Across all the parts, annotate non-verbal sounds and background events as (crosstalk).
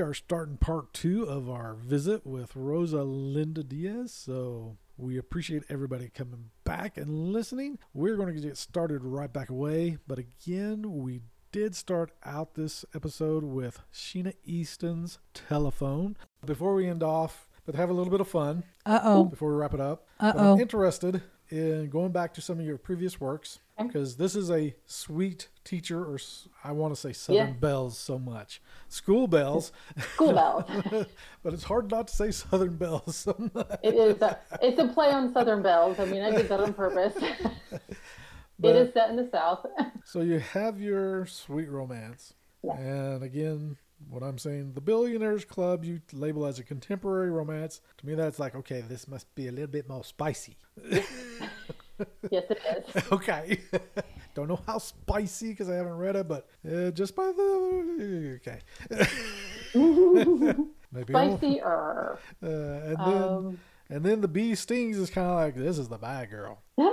we are starting part two of our visit with Rosalinda Diaz. So we appreciate everybody coming back and listening. We're going to get started right back away. But again, we did start out this episode with Sheena Easton's telephone. Before we end off, but have a little bit of fun. Uh oh. Before we wrap it up. Uh oh. interested in going back to some of your previous works because this is a sweet teacher, or I want to say Southern Yeah. Belles so much. School belles, School belles. (laughs) but it's hard not to say Southern Belles so much. It is. A, it's a play on Southern belles. I mean, I did that on purpose. But- (laughs) (laughs) it is set in the South. So you have your sweet romance. Yeah. And again, what I'm saying, the Billionaires Club you label as a contemporary romance. To me, that's like, okay, this must be a little bit more spicy. (laughs) yes, it is. (laughs) okay. (laughs) Don't know how spicy because I haven't read it, but uh, just by the. Okay. Maybe I'll- Spicier. Uh, and then Um, and then the bee stings is kind of like this is the bad girl. Whoa,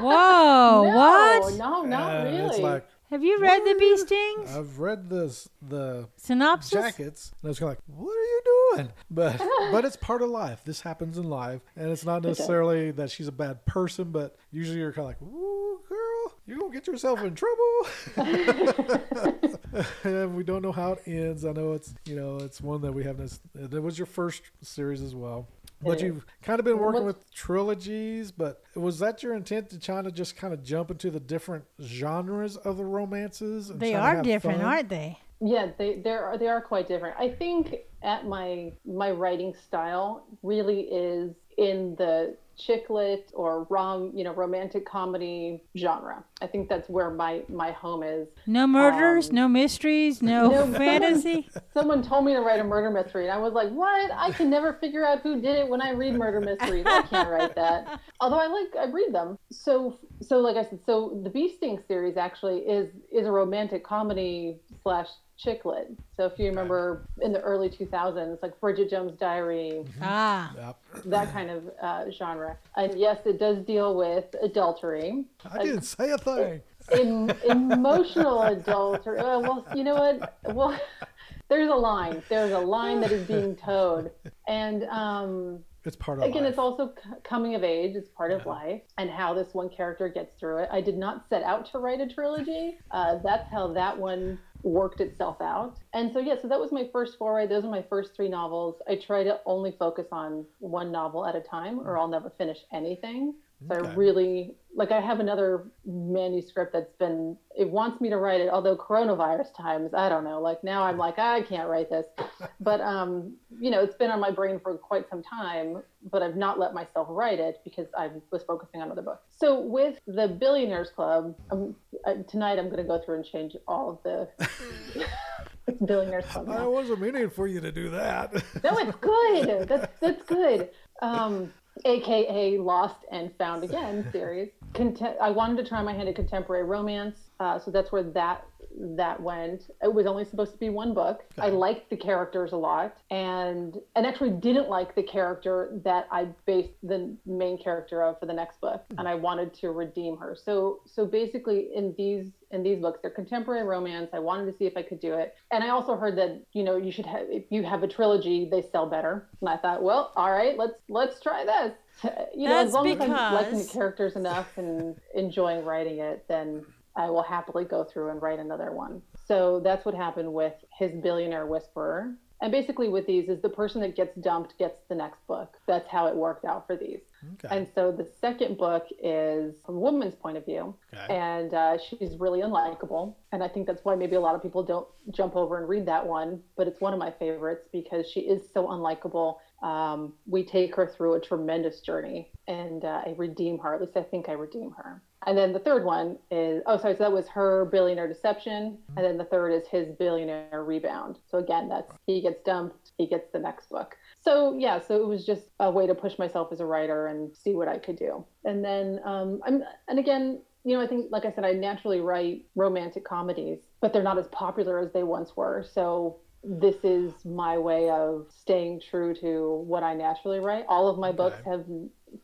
no, what? No, not and really. It's like Have you read the bee stings? I've read this the Synopsis? jackets, and I was kind of like, what are you doing? But (laughs) but it's part of life. This happens in life, and it's not necessarily that she's a bad person, but usually you're kind of like, ooh, girl, you're gonna get yourself in trouble. and (laughs) (laughs) we don't know how it ends. I know it's you know it's one that we haven't. It was your first series as well. But you've kind of been working What's- with trilogies, but was that your intent to try to just kind of jump into the different genres of the romances? and They are different, fun? aren't they? yeah, they they are they are quite different. I think at my my writing style really is in the chick lit or rom you know romantic comedy genre. I think that's where my my home is. No murders, Um, no mysteries, no, (laughs) no- fantasy. Someone told me to write a murder mystery, and I was like, "What? I can never figure out who did it when I read murder mysteries. I can't write that." (laughs) Although I like, I read them. So, so like I said, so the Bee Sting series actually is is a romantic comedy slash chick lit. So if you remember in the early 2000s, like Bridget Jones' Diary, ah, Yep. that kind of uh, genre. And yes, it does deal with adultery. I didn't say a thing. in emotional adultery. Uh, well, you know what? Well, (laughs) there's a line. There's a line that is being toed, and um, It's part of again, life. it's also c- coming of age. It's part of life, and how this one character gets through it. I did not set out to write a trilogy. Uh, that's how that one worked itself out. And so, yeah, so that was my first foray. Those are my first three novels. I try to only focus on one novel at a time, or I'll never finish anything. So Okay. I really like. I have another manuscript that's been. It wants me to write it, although coronavirus times. I don't know. Like now, I'm like I can't write this, (laughs) but um, you know, it's been on my brain for quite some time. But I've not let myself write it because I was focusing on other books. So with the Billionaires Club, um, tonight I'm going to go through and change all of the. (laughs) Billionaires Club. I wasn't meaning for you to do that. (laughs) No, it's good. That's that's good. Um, AKA Lost and Found Again series. I wanted to try my hand at contemporary romance, uh, so that's where that that went. It was only supposed to be one book. I liked the characters a lot, and and actually didn't like the character that I based the main character of for the next book, hmm. and I wanted to redeem her. So so basically, in these in these books, they're contemporary romance. I wanted to see if I could do it, and I also heard that you know you should have if you have a trilogy, they sell better. And I thought, well, all right, let's let's try this. (laughs) You know, That's as long as I'm liking the characters enough and enjoying writing it, then I will happily go through and write another one. So that's what happened with his billionaire whisperer. And basically, with these, is the person that gets dumped gets the next book. That's how it worked out for these. okay. And so the second book is from a woman's point of view, Okay. and uh, she's really unlikable. And I think that's why maybe a lot of people don't jump over and read that one, but it's one of my favorites because she is so unlikable. Um, we take her through a tremendous journey, and uh, I redeem her. At least I think I redeem her. And then the third one is oh sorry, so that was her billionaire deception, and then the third is his billionaire rebound. So again, that's he gets dumped, he gets the next book. So yeah, so it was just a way to push myself as a writer and see what I could do. And then um, I'm and again, you know, I think like I said, I naturally write romantic comedies, but they're not as popular as they once were. So this is my way of staying true to what I naturally write. All of my books Okay. have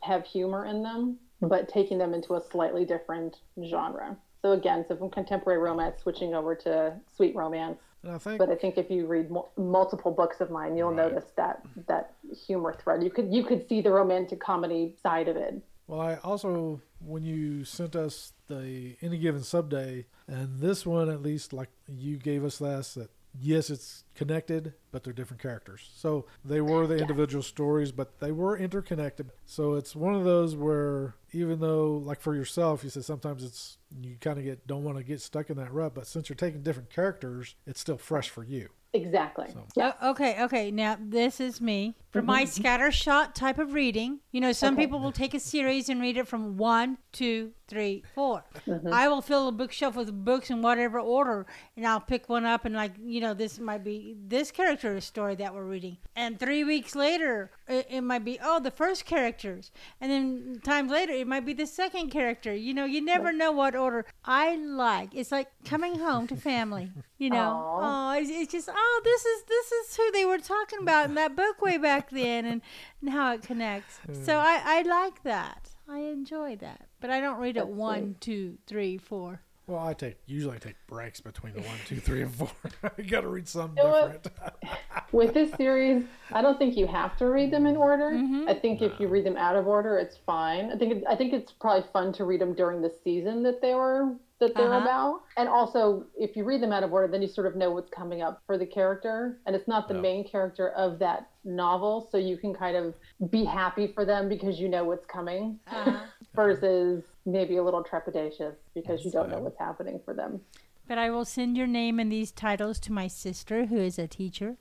have humor in them, but taking them into a slightly different genre. So again, so from contemporary romance switching over to sweet romance. I think But I think if you read mul- multiple books of mine, you'll Right. notice that that humor thread. You could you could see the romantic comedy side of it. Well, I also when you sent us the any given sub day, and this one at least, like you gave us last, that yes, it's connected, but they're different characters. So they were the individual stories, but they were interconnected. So it's one of those where even though, like for yourself, you said sometimes it's you kind of get don't want to get stuck in that rut, but since you're taking different characters, it's still fresh for you. Exactly. So- Yeah. O- okay, okay. Now this is me for my mm-hmm. scattershot type of reading. You know, some Okay. people will take a series and read it from one, two, three, four. Mm-hmm. I will fill a bookshelf with books in whatever order, and I'll pick one up and like, you know, this might be this character's story that we're reading, and three weeks later, it, it might be oh the first characters, and then times later it might be the second character. You know, you never know what order. I like. It's like coming home to family. You know, oh, it's, it's just oh this is this is who they were talking about in that book way back then, and, and how it connects. So I I like that. I enjoy that, but I don't read it That's one, two, three, four. Well, I take usually I take breaks between the one, two, three, and four. (laughs) you got to read something You know what? different. (laughs) With this series, I don't think you have to read them in order. Mhm. I think if you read them out of order, it's fine. I think it, I think it's probably fun to read them during the season that they were that they're Uh-huh. about. And also, if you read them out of order, then you sort of know what's coming up for the character, and it's not the Yeah. main character of that novel, so you can kind of be happy for them because you know what's coming, Uh-huh. (laughs) versus maybe a little trepidatious because you don't know what's happening for them. But I will send your name and these titles to my sister, who is a teacher,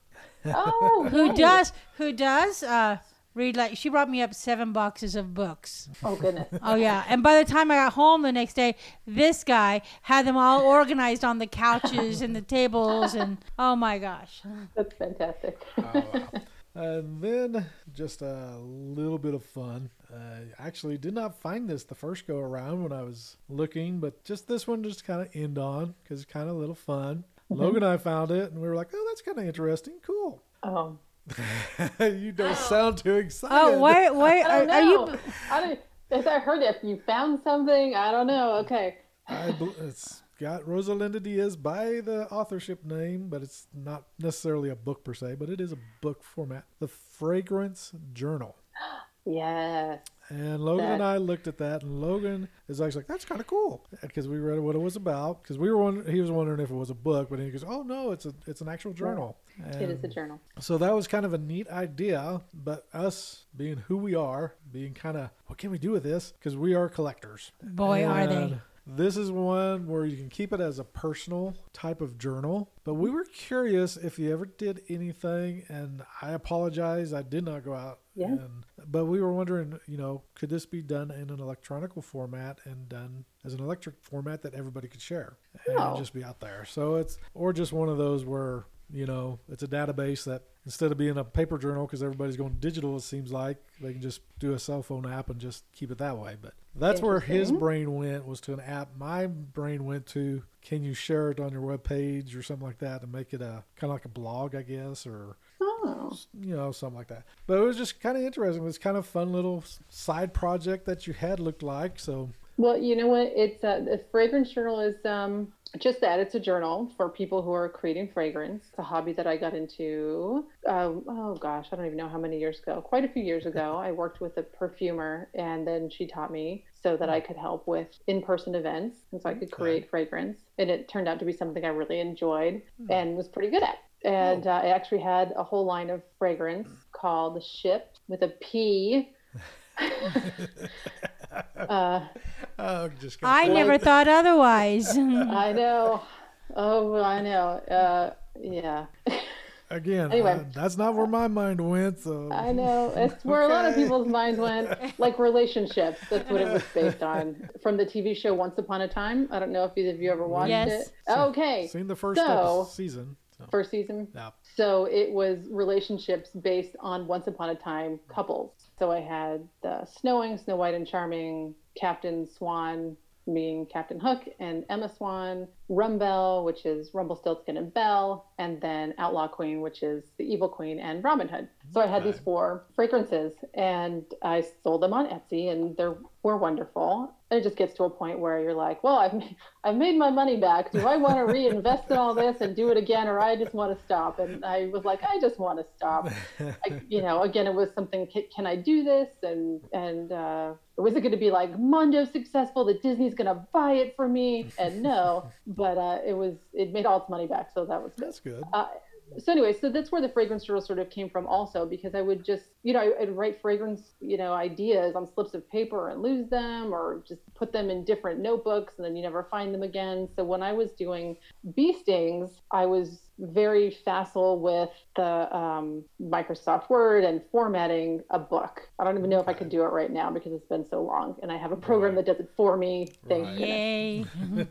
Oh, who nice. does who does uh, read like she brought me up seven boxes of books. Oh goodness. (laughs) Oh yeah, and by the time I got home the next day, this guy had them all organized on the couches and the (laughs) tables, and oh my gosh, That's fantastic. (laughs) Oh, wow. And then just a little bit of fun. Uh, actually, did not find this the first go around when I was looking, but just this one just kind of end on because it's kind of a little fun. Logan and I found it, and we were like, "Oh, that's kind of interesting. Cool." Oh, (laughs) you don't oh. sound too excited. oh why why I are, don't are you? I don't. As I heard, if you found something, I don't know. Okay. I bel it's got Rosalinda Diaz by the authorship name, but it's not necessarily a book per se, but it is a book format. The Fragrance Journal. (gasps) Yes. And Logan and I looked at that, and Logan is actually like, "That's kind of cool," because we read what it was about. Because we were wondering, he was wondering if it was a book, but he goes, "Oh no, it's a it's an actual journal." It is a journal. So that was kind of a neat idea, but us being who we are, being kind of, what can we do with this? Because we are collectors. Boy, are they. This is one where you can keep it as a personal type of journal. But we were curious if you ever did anything, and I apologize, I did not go out. Yeah. And, but we were wondering, you know, could this be done in an electronic format and done as an electric format that everybody could share and Oh. just be out there? So it's, or just one of those where, you know, it's a database that instead of being a paper journal because everybody's going digital, it seems like they can just do a cell phone app and just keep it that way. But that's where his brain went was to an app. My brain went to can you share it on your web page or something like that and make it a kind of like a blog, I guess, or Oh. you know something like that. But it was just kind of interesting. It was kind of fun little side project that you had looked like. So Well, you know what? It's uh, the fragrance journal is um, just that. It's a journal for people who are creating fragrance. It's a hobby that I got into. Um, oh gosh, I don't even know how many years ago. Quite a few years ago, (laughs) I worked with a perfumer, and then she taught me so that I could help with in-person events, and so I could create fragrance. And it turned out to be something I really enjoyed and was pretty good at. And uh, I actually had a whole line of fragrance called Ship with a P. (laughs) uh, oh, just I gonna- never thought otherwise. (laughs) I know. Oh, I know. Uh, yeah, again. Anyway. uh, that's not where my mind went. So I know. It's where a lot of people's minds went, (laughs) like relationships. That's what it was based on from the TV show Once Upon a Time. I don't know if either of you ever watched Yes. it. Okay, seen the first So- season. First season. So it was relationships based on Once Upon a Time couples. So I had uh, Snowing, Snow White and Charming, Captain Swan, being Captain Hook, and Emma Swan, Rumbelle, which is Rumpelstiltskin and Belle, and then Outlaw Queen, which is the Evil Queen and Robin Hood. So I had these four fragrances, and I sold them on Etsy, and they were wonderful. And it just gets to a point where you're like, well, I've made, (laughs) I've made my money back. Do I want to reinvest in all this and do it again, or I just want to stop? And I was like, I just want to stop. I, (laughs) you know, again, it was something. Can I do this? And and uh, was it going to be like Mondo successful that Disney's going to buy it for me? And no, (laughs) but uh, it was. It made all its money back, so that was good. That's good. Uh, so anyway, so that's where the fragrance journal sort of came from also because I would just, you know, I'd write fragrance, you know, ideas on slips of paper and lose them or just put them in different notebooks and then you never find them again. So when I was doing bee stings, I was very facile with the um, Microsoft Word and formatting a book. I don't even know if I could do it right now because it's been so long and I have a program Right. that does it for me. Thank Right. goodness. Yay.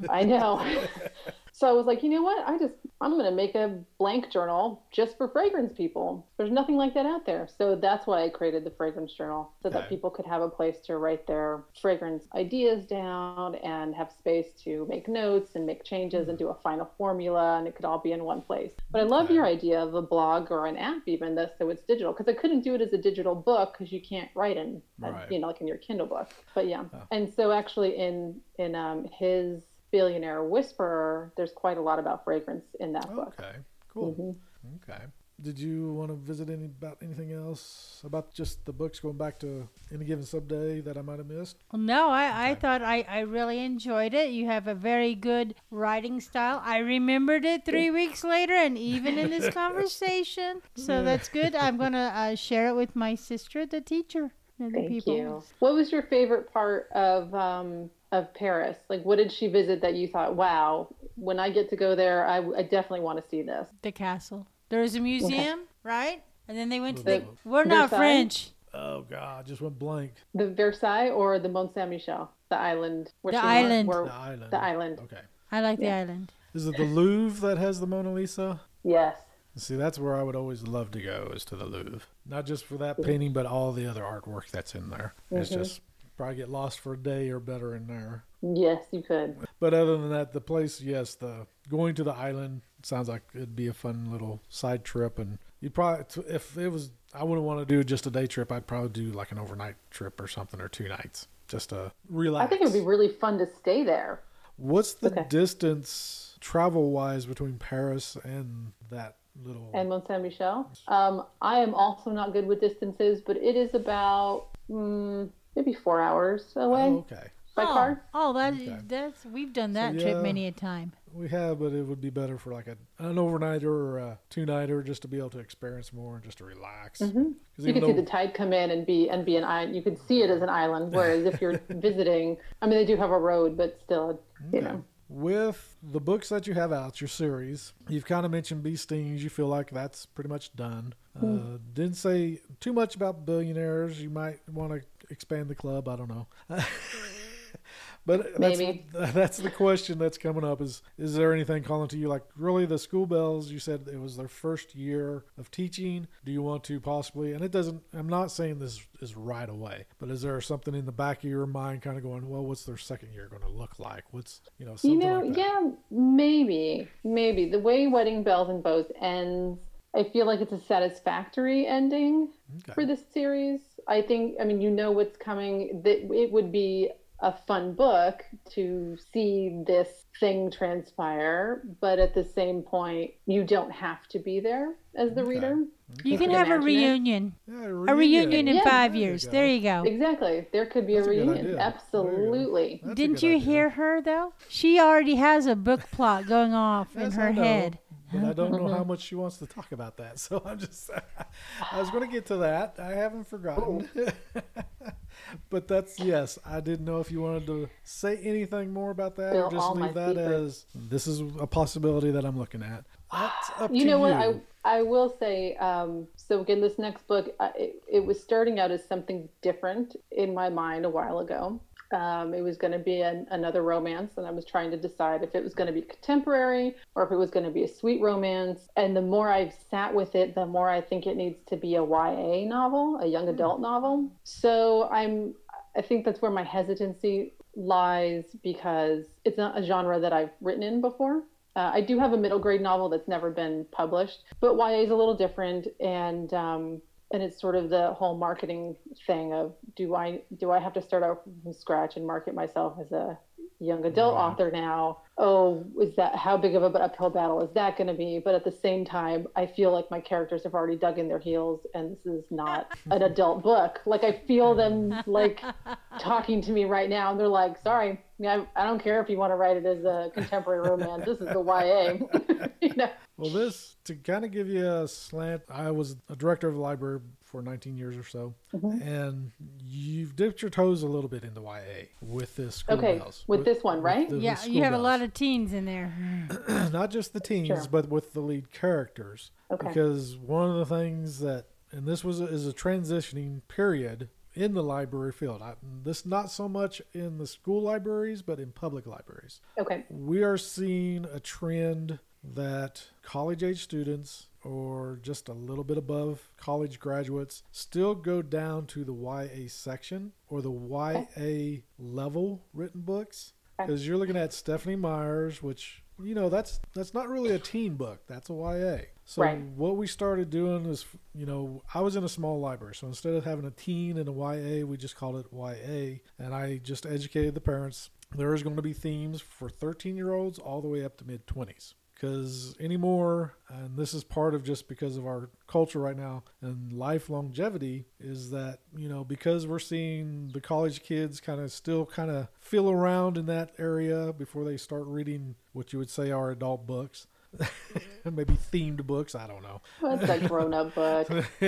I know. (laughs) so I was like, you know what? I just I'm going to make a blank journal just for fragrance people. There's nothing like that out there. So that's why I created the fragrance journal so that Okay. people could have a place to write their fragrance ideas down and have space to make notes and make changes and do a final formula and it could all be in one place. But I love Okay. your idea of a blog or an app even though so it's digital because I couldn't do it as a digital book because you can't write in uh, Right. you know like in your Kindle book. But yeah. Oh. And so actually in in um, his billionaire whisperer there's quite a lot about fragrance in that book Okay, cool. Mhm. Okay. Did you want to visit any about anything else about just the books going back to any given sub day that I might have missed? Well, no, I, I thought I, I really enjoyed it. You have a very good writing style. I remembered it three weeks later and even in this (laughs) conversation. So that's good. I'm going (laughs) to uh, share it with my sister, the teacher. And the thank people. you what was your favorite part of um, of paris like what did she visit that you thought wow when i get to go there i, I definitely want to see this The castle. There was a museum, right? And then they went to the. The- We're not Versailles? French. Oh God, just went blank. the versailles or the mont saint michel the island where The she island. where- The island. the island Okay. I like Yeah. the island. Is it the Louvre that has the Mona Lisa? yes See, that's where I would always love to go is to the Louvre. Not just for that painting, but all the other artwork that's in there. It's Mhm. just probably get lost for a day or better in there. yes you could But other than that, the place, yes, the going to the island sounds like it'd be a fun little side trip. And you'd probably, if it was, I wouldn't want to do just a day trip. I'd probably do like an overnight trip or something or two nights just to relax. i think it would be really fun to stay there What's the Okay. distance travel wise between Paris and that little? and Mont Saint Michel. Um, I am also not good with distances, but it is about mm, maybe four hours away oh, okay. by oh, car. Oh, that, Okay. that's we've done So, that yeah. trip many a time. We have, but it would be better for like a, an overnighter or a two nighter just to be able to experience more and just to relax. Mhm. 'Cause You even could see the tide come in and be and be an island. You could see it as an island. (laughs) Whereas if you're visiting, I mean, they do have a road, but still, you Okay. know. With the books that you have out, your series, you've kind of mentioned Bee Stings. You feel like that's pretty much done. Hmm. Uh, didn't say too much about billionaires. You might want to expand the club. I don't know. (laughs) but that's, Maybe. (laughs) that's the question that's coming up is is there anything calling to you like really the school belles you said it was their first year of teaching do you want to possibly and it doesn't i'm not saying this is right away but is there something in the back of your mind kind of going well what's their second year going to look like what's you know You something know, like that yeah, maybe, maybe the way Wedding Belles and Beaus ends, I feel like it's a satisfactory ending. okay. for this series. I think, I mean, you know what's coming. That it would be a fun book to see this thing transpire, but at the same point, you don't have to be there as the Okay. reader. You You can can have a reunion. Yeah, A reunion in Yeah. five There you years. go. There you go. Exactly. There could be That's a a reunion. idea. There you. Absolutely. Didn't you idea. hear her though? She already has a book plot going off in her I know, head. But I don't know how (laughs) much she wants to talk about that. So I'm just, I was going to get to that. I haven't forgotten. (laughs) but that's, yes, I didn't know if you wanted to say anything more about that or just leave that secrets. as this is a possibility that I'm looking at. That's up you to know what you. I, I will say um, so again this next book uh, it, it was starting out as something different in my mind a while ago um, it was going to be an, another romance and i was trying to decide if it was going to be contemporary or if it was going to be a sweet romance. And the more i've sat with it the more i think it needs to be a ya novel a young adult novel. So i'm i think that's where my hesitancy lies because it's not a genre that i've written in before. Uh, I do have a middle grade novel that's never been published, but YA is a little different, and um, and it's sort of the whole marketing thing of do I do I have to start out from scratch and market myself as a young adult Right. author now? Oh, is that how big of an uphill battle is that going to be? But at the same time, I feel like my characters have already dug in their heels, and this is not an adult book. Like I feel them like (laughs) talking to me right now, and they're like, "Sorry, yeah, I don't care if you want to write it as a contemporary romance. This is the YA." (laughs) you know. Well, this to kind of give you a slant. I was a director of a library for 19 years or so, Mm-hmm. and you've dipped your toes a little bit into YA with this school Okay, belles. with this one, right? the- Yeah, you have a lot of teens in there. (clears throat) not just the teens, Sure. but with the lead characters. Okay. Because one of the things that, and this was a, is a transitioning period in the library field. I, this not so much in the school libraries, but in public libraries. Okay. We are seeing a trend that college age students or just a little bit above college graduates still go down to the YA section or the YA level written books? Because you're looking at Stephenie Myers which you know that's that's not really a teen book that's a YA so Right. what we started doing is you know I was in a small library so instead of having a teen and a YA we just called it YA and I just educated the parents. There is going to be themes for 13 year olds all the way up to mid 20s because anymore and this is part of just because of our culture right now and life longevity is that you know because we're seeing the college kids kind of still kind of feel around in that area before they start reading what you would say are adult books (laughs) maybe themed books i don't know it's like grown up book. (laughs)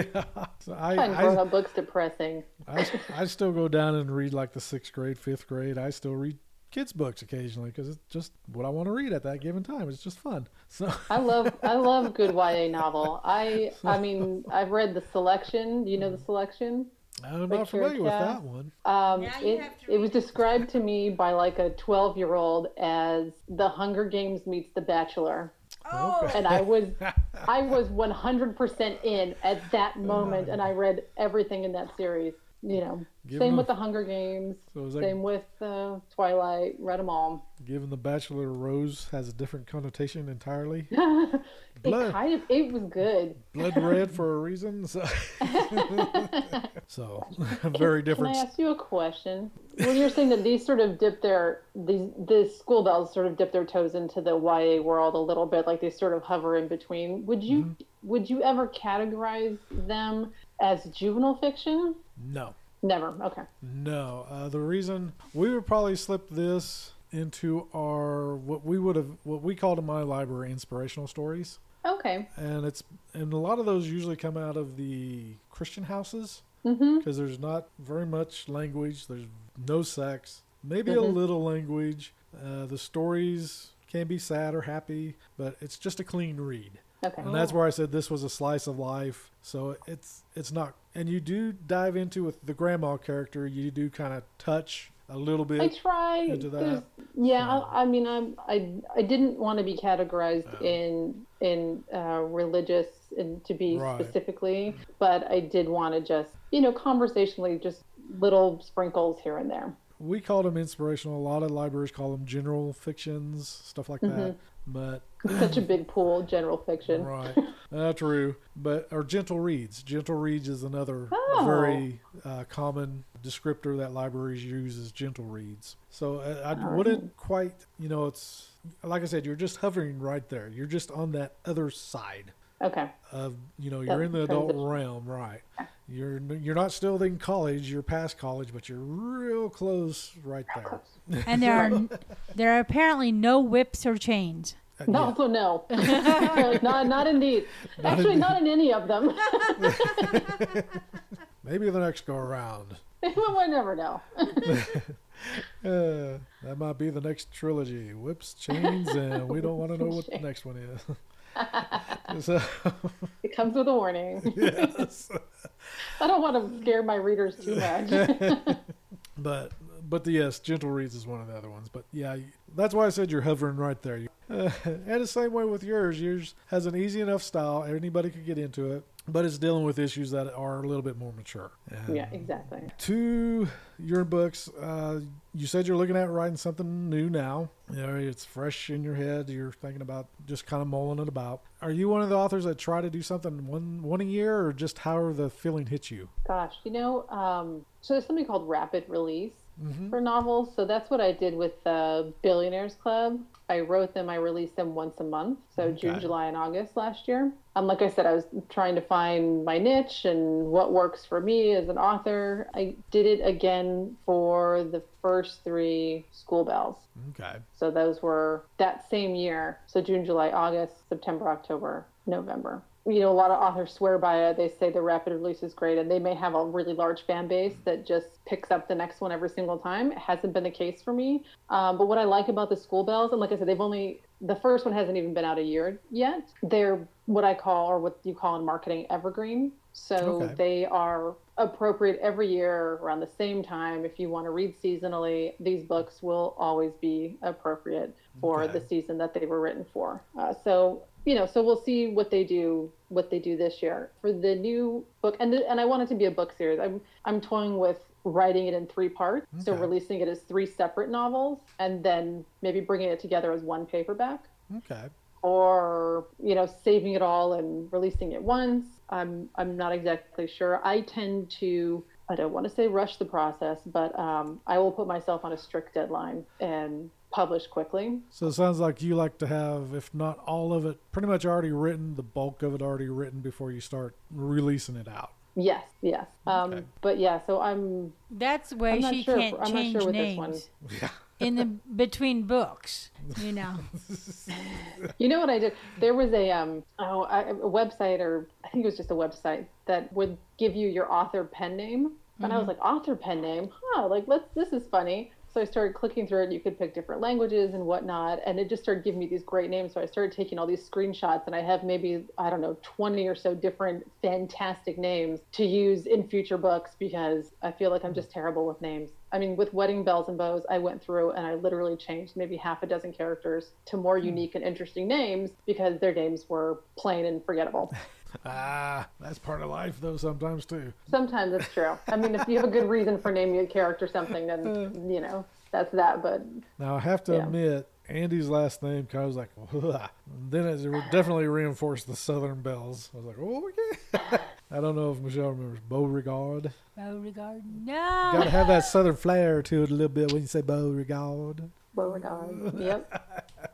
so I, I find grown up books depressing. I, I still go down and read like the sixth grade fifth grade i still read kids books occasionally because it's just what i want to read at that given time it's just fun (laughs) so I love I love good YA novel. I (laughs) I mean I've read the selection. Do you know the selection? i'm Like not familiar with Kira that one Um, it, it was described to me by like a 12 year old as the Hunger Games meets The Bachelor. Oh, And I was (laughs) I was 100% in at that moment and I read everything in that series. You know, Give same with the Hunger Games, so same with uh, Twilight, read them all. given the bachelor rose has a different connotation entirely (laughs) it kind of it was good. blood red for a reason so, (laughs) so (laughs) very different. Can I ask you a question? When you're saying that these sort of dip their these the school belles sort of dip their toes into the YA world a little bit, like they sort of hover in between. Would you Mm-hmm. would you ever categorize them as juvenile fiction? no Never. Okay. No, uh, the reason we would probably slip this into our what we would have what we called in my library inspirational stories, Okay. and it's and a lot of those usually come out of the Christian houses Mm-hmm. because there's not very much language, there's no sex, maybe a Mhm. little language. Uh, the stories can be sad or happy, but it's just a clean read. Okay. And that's where I said this was a slice of life. So it's it's not, and you do dive into with the grandma character. You do kind of touch a little bit I try. into that. There's- Yeah, I, I mean, I'm, I I didn't want to be categorized in in uh, religious and to be Right. specifically, but I did want to just you know conversationally just little sprinkles here and there. We called them inspirational. A lot of libraries call them general fictions, stuff like Mm-hmm. But Such a big pool, general fiction. (laughs) right, uh, true. But or gentle reads. Gentle reads is another Oh. very uh, common descriptor that libraries use is gentle reads. So uh, I Oh. wouldn't quite, you know, it's like I said, you're just hovering right there. You're just on that other side. Okay. of you know That you're in the adult transition. realm right you're you're not still in college you're past college but you're real close right there (laughs) and there are there are apparently no whips or chains. Uh, No, yeah. also (laughs) no. not not indeed. (laughs) Actually, not in any of them. maybe the next go around we never know. uh, that might be the next trilogy whips chains and we don't want to know what the next one is (laughs) so It comes with a warning. (laughs) yes. (laughs) I don't want to scare my readers too much. but but the, yes gentle reads is one of the other ones. But yeah that's why i said you're hovering right there. Uh, and the same way with yours. Yours has an easy enough style. Anybody could get into it but it's dealing with issues that are a little bit more mature. And Yeah, exactly. To your books, uh, you said you're looking at writing something new now. You know, it's fresh in your head. You're thinking about just kind of mulling it about. Are you one of the authors that try to do something one one a year, or just however the feeling hits you? Gosh, you know, um, so there's something called rapid release Mm-hmm. for novels. So that's what I did with the Billionaires Club. I wrote them, I released them once a month. So June, July, and August last year. Um, like I said, I was trying to find my niche and what works for me as an author. I did it again for the first three school belles. Okay. So those were that same year. So June, July, August, September, October, November. You know, a lot of authors swear by it. They say the rapid release is great, and they may have a really large fan base that just picks up the next one every single time. It hasn't been the case for me. Um, but what I like about the school belles, and like I said, they've only the first one hasn't even been out a year yet. They're what I call, or what you call in marketing, evergreen. So Okay. they are appropriate every year around the same time. If you want to read seasonally, these books will always be appropriate for Okay. the season that they were written for. Uh, so you know, so we'll see what they do, what they do this year. For the new book, and and I want it to be a book series. I'm I'm toying with writing it in three parts, so releasing it as three separate novels, and then maybe bringing it together as one paperback. Okay. or you know saving it all and releasing it once. I'm i'm not exactly sure. I tend to i don't want to say rush the process but um, i will put myself on a strict deadline and publish quickly So it sounds like you like to have, if not all of it, pretty much already written, the bulk of it already written before you start releasing it out. yes yes um, Okay. but yeah so i'm That's why I'm she sure- can't I'm not change sure with this one. names Yeah. in the (laughs) between books. You know, (laughs) You know what I did? There was a um oh I, a website or I think it was just a website that would give you your author pen name, and I was like author pen name, huh? Like let's this is funny. So I started clicking through it. You could pick different languages and whatnot, and it just started giving me these great names. So I started taking all these screenshots, and I have maybe I don't know twenty or so different fantastic names to use in future books because I feel like I'm just terrible with names. I mean, with Wedding Belles and Beaus, I went through and I literally changed maybe half a dozen characters to more hmm. unique and interesting names because their names were plain and forgettable. (laughs) Ah, that's part of life, though, sometimes too. Sometimes it's true. I mean, if you have a good reason for naming a character something, then, (laughs) you know, that's that. But Now, I have to Yeah. admit, Andy's last name kind of was like, "Ugh." then it definitely reinforced the Southern Belles. I was like, oh, okay. (laughs) I don't know if Michelle remembers Beauregard. Beauregard. No. Got to have that Southern flair to it a little bit when you say Beauregard. Beauregard, yep. (laughs)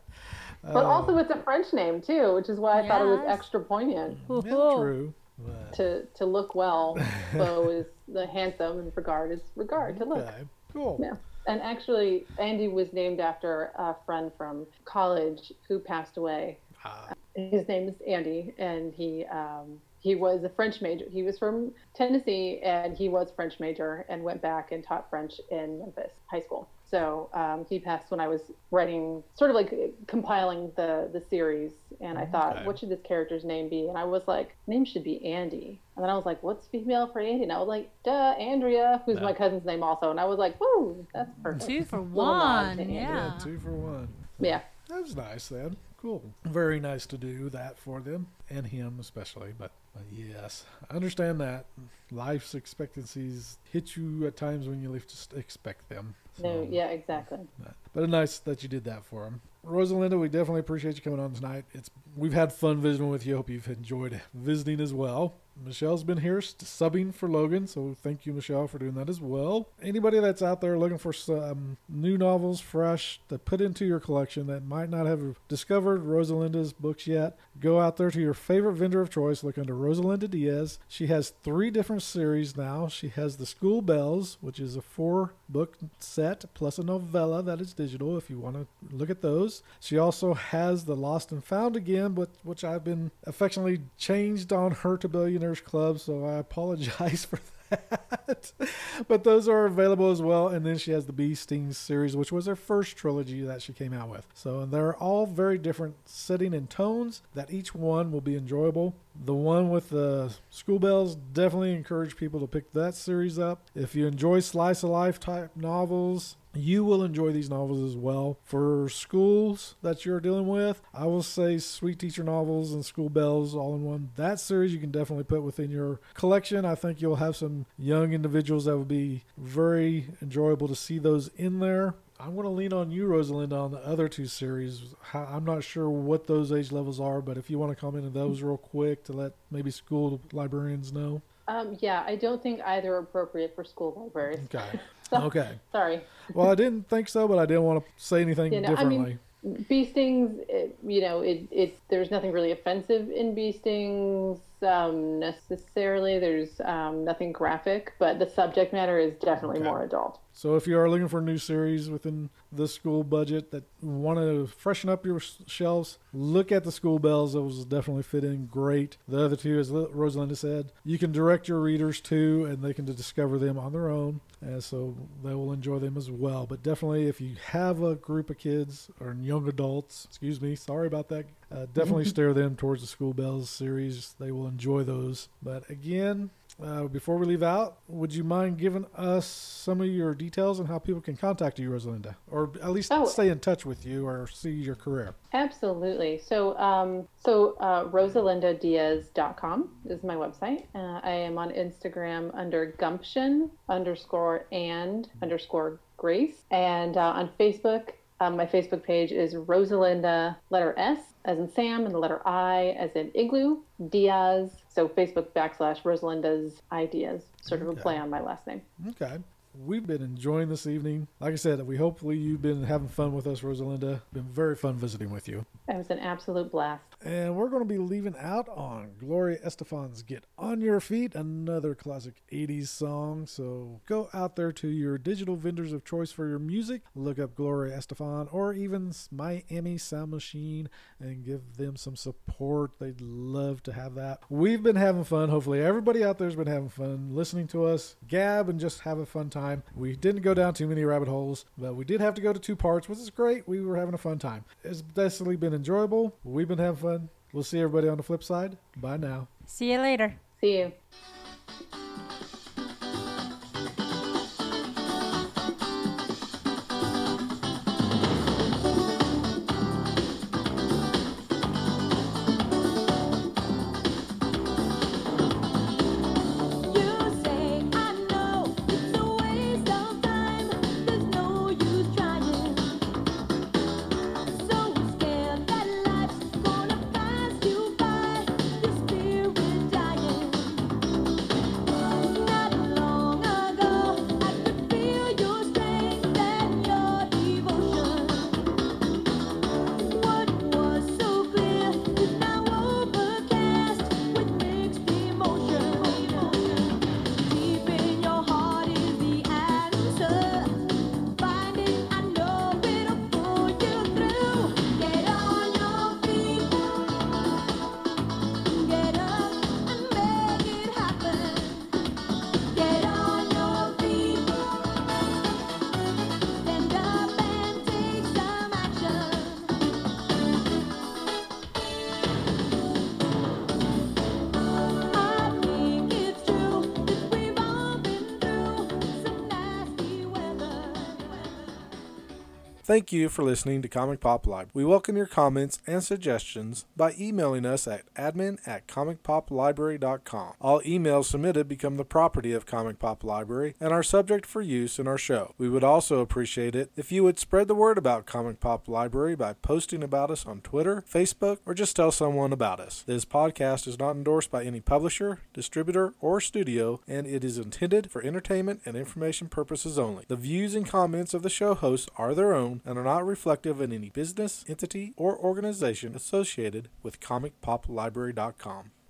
Uh, But also, it's a French name too, which is why I thought it was extra poignant Yeah, true. But, to to look well. (laughs) Beau is the handsome, and regard is regard to look. okay, cool. Yeah. And actually, Andy was named after a friend from college who passed away. Ah, His name is Andy, and he um, he was a French major. He was from Tennessee, and he was French major, and went back and taught French in Memphis High School. So um, he passed when I was writing, sort of like compiling the the series, and I thought, Okay. what should this character's name be? And I was like, name should be Andy. And then I was like, what's female for Andy? And I was like, duh, Andrea, who's Yeah. my cousin's name also. And I was like, woo, that's perfect. Two for Little nod one. Yeah. yeah, two for one. Yeah. That was nice then. Cool. Very nice to do that for them and him especially. But, but yes, I understand that life's expectancies hit you at times when you least expect them. No, um, yeah, exactly. But, but nice that you did that for him. Rosalinda, we definitely appreciate you coming on tonight. It's we've had fun visiting with you. Hope you've enjoyed visiting as well. Michelle's been here subbing for Logan, so thank you, Michelle, for doing that as well. Anybody that's out there looking for some um, new novels, fresh, to put into your collection that might not have discovered Rosalinda's books yet, go out there to your favorite vendor of choice. Look under Rosalinda Diaz. She has three different series now. She has the School Belles, which is a four book set plus a novella that is digital if you want to look at those. She also has the Lost and Found again, but which I've been affectionately changed on her to Billionaires Club, so I apologize (laughs) for that. But those are available as well. And then she has the Bee Stings series, which was her first trilogy that she came out with. So they're all very different setting and tones that each one will be enjoyable. The one with the school belles definitely encourage people to pick that series up. If you enjoy slice of life type novels, you will enjoy these novels as well. For schools that you're dealing with, I will say Sweet Teacher Novels and School Belles all in one. That series you can definitely put within your collection. I think you'll have some young individuals that would be very enjoyable to see those in there. I'm going to lean on you, Rosalinda, on the other two series. I'm not sure what those age levels are, but if you want to comment on those real quick to let maybe school librarians know. Um, yeah, I don't think either are appropriate for school libraries. Okay. (laughs) (laughs) okay. Sorry. well, I didn't think so, but I didn't want to say anything you know, differently. I mean, bee stings, it, you know, it, it there's nothing really offensive in bee stings um, necessarily. There's um, nothing graphic, but the subject matter is definitely okay. more adult. So if you are looking for a new series within the school budget that want to freshen up your shelves, look at the school belles. Those definitely fit in great. The other two, as Rosalinda said, you can direct your readers to, and they can discover them on their own, and so they will enjoy them as well. But definitely, if you have a group of kids or young adults, excuse me, sorry about that, uh, definitely (laughs) steer them towards the School Belles series. They will enjoy those. But again, uh, before we leave out, would you mind giving us some of your details on how people can contact you, Rosalinda, or at least oh, stay in touch with you or see your career? Absolutely. So, um, so uh, rosalindadiaz.com is my website. Uh, I am on Instagram under gumption underscore and underscore grace, and uh, on Facebook. Um, my Facebook page is Rosalinda letter S as in Sam and the letter I as in igloo, Diaz. So Facebook backslash Rosalinda's ideas, sort of okay. a play on my last name. Okay. We've been enjoying this evening. Like I said, we hopefully you've been having fun with us, Rosalinda. Been very fun visiting with you. It was an absolute blast. And we're going to be leaving out on Gloria Estefan's Get On Your Feet, another classic 80s song. So go out there to your digital vendors of choice for your music, look up Gloria Estefan or even Miami Sound Machine and give them some support. They'd love to have that. We've been having fun. Hopefully, everybody out there's been having fun listening to us gab and just have a fun time. We didn't go down too many rabbit holes, but we did have to go to two parts, which is great. We were having a fun time. It's definitely been enjoyable. We've been having fun. We'll see everybody on the flip side. Bye now. See you later. See you. Thank you for listening to Comic Pop Library. We welcome your comments and suggestions by emailing us at admin at comicpoplibrary.com. All emails submitted become the property of Comic Pop Library and are subject for use in our show. We would also appreciate it if you would spread the word about Comic Pop Library by posting about us on Twitter, Facebook, or just tell someone about us. This podcast is not endorsed by any publisher, distributor, or studio, and it is intended for entertainment and information purposes only. The views and comments of the show hosts are their own and are not reflective in any business, entity, or organization associated with ComicPopLibrary.com.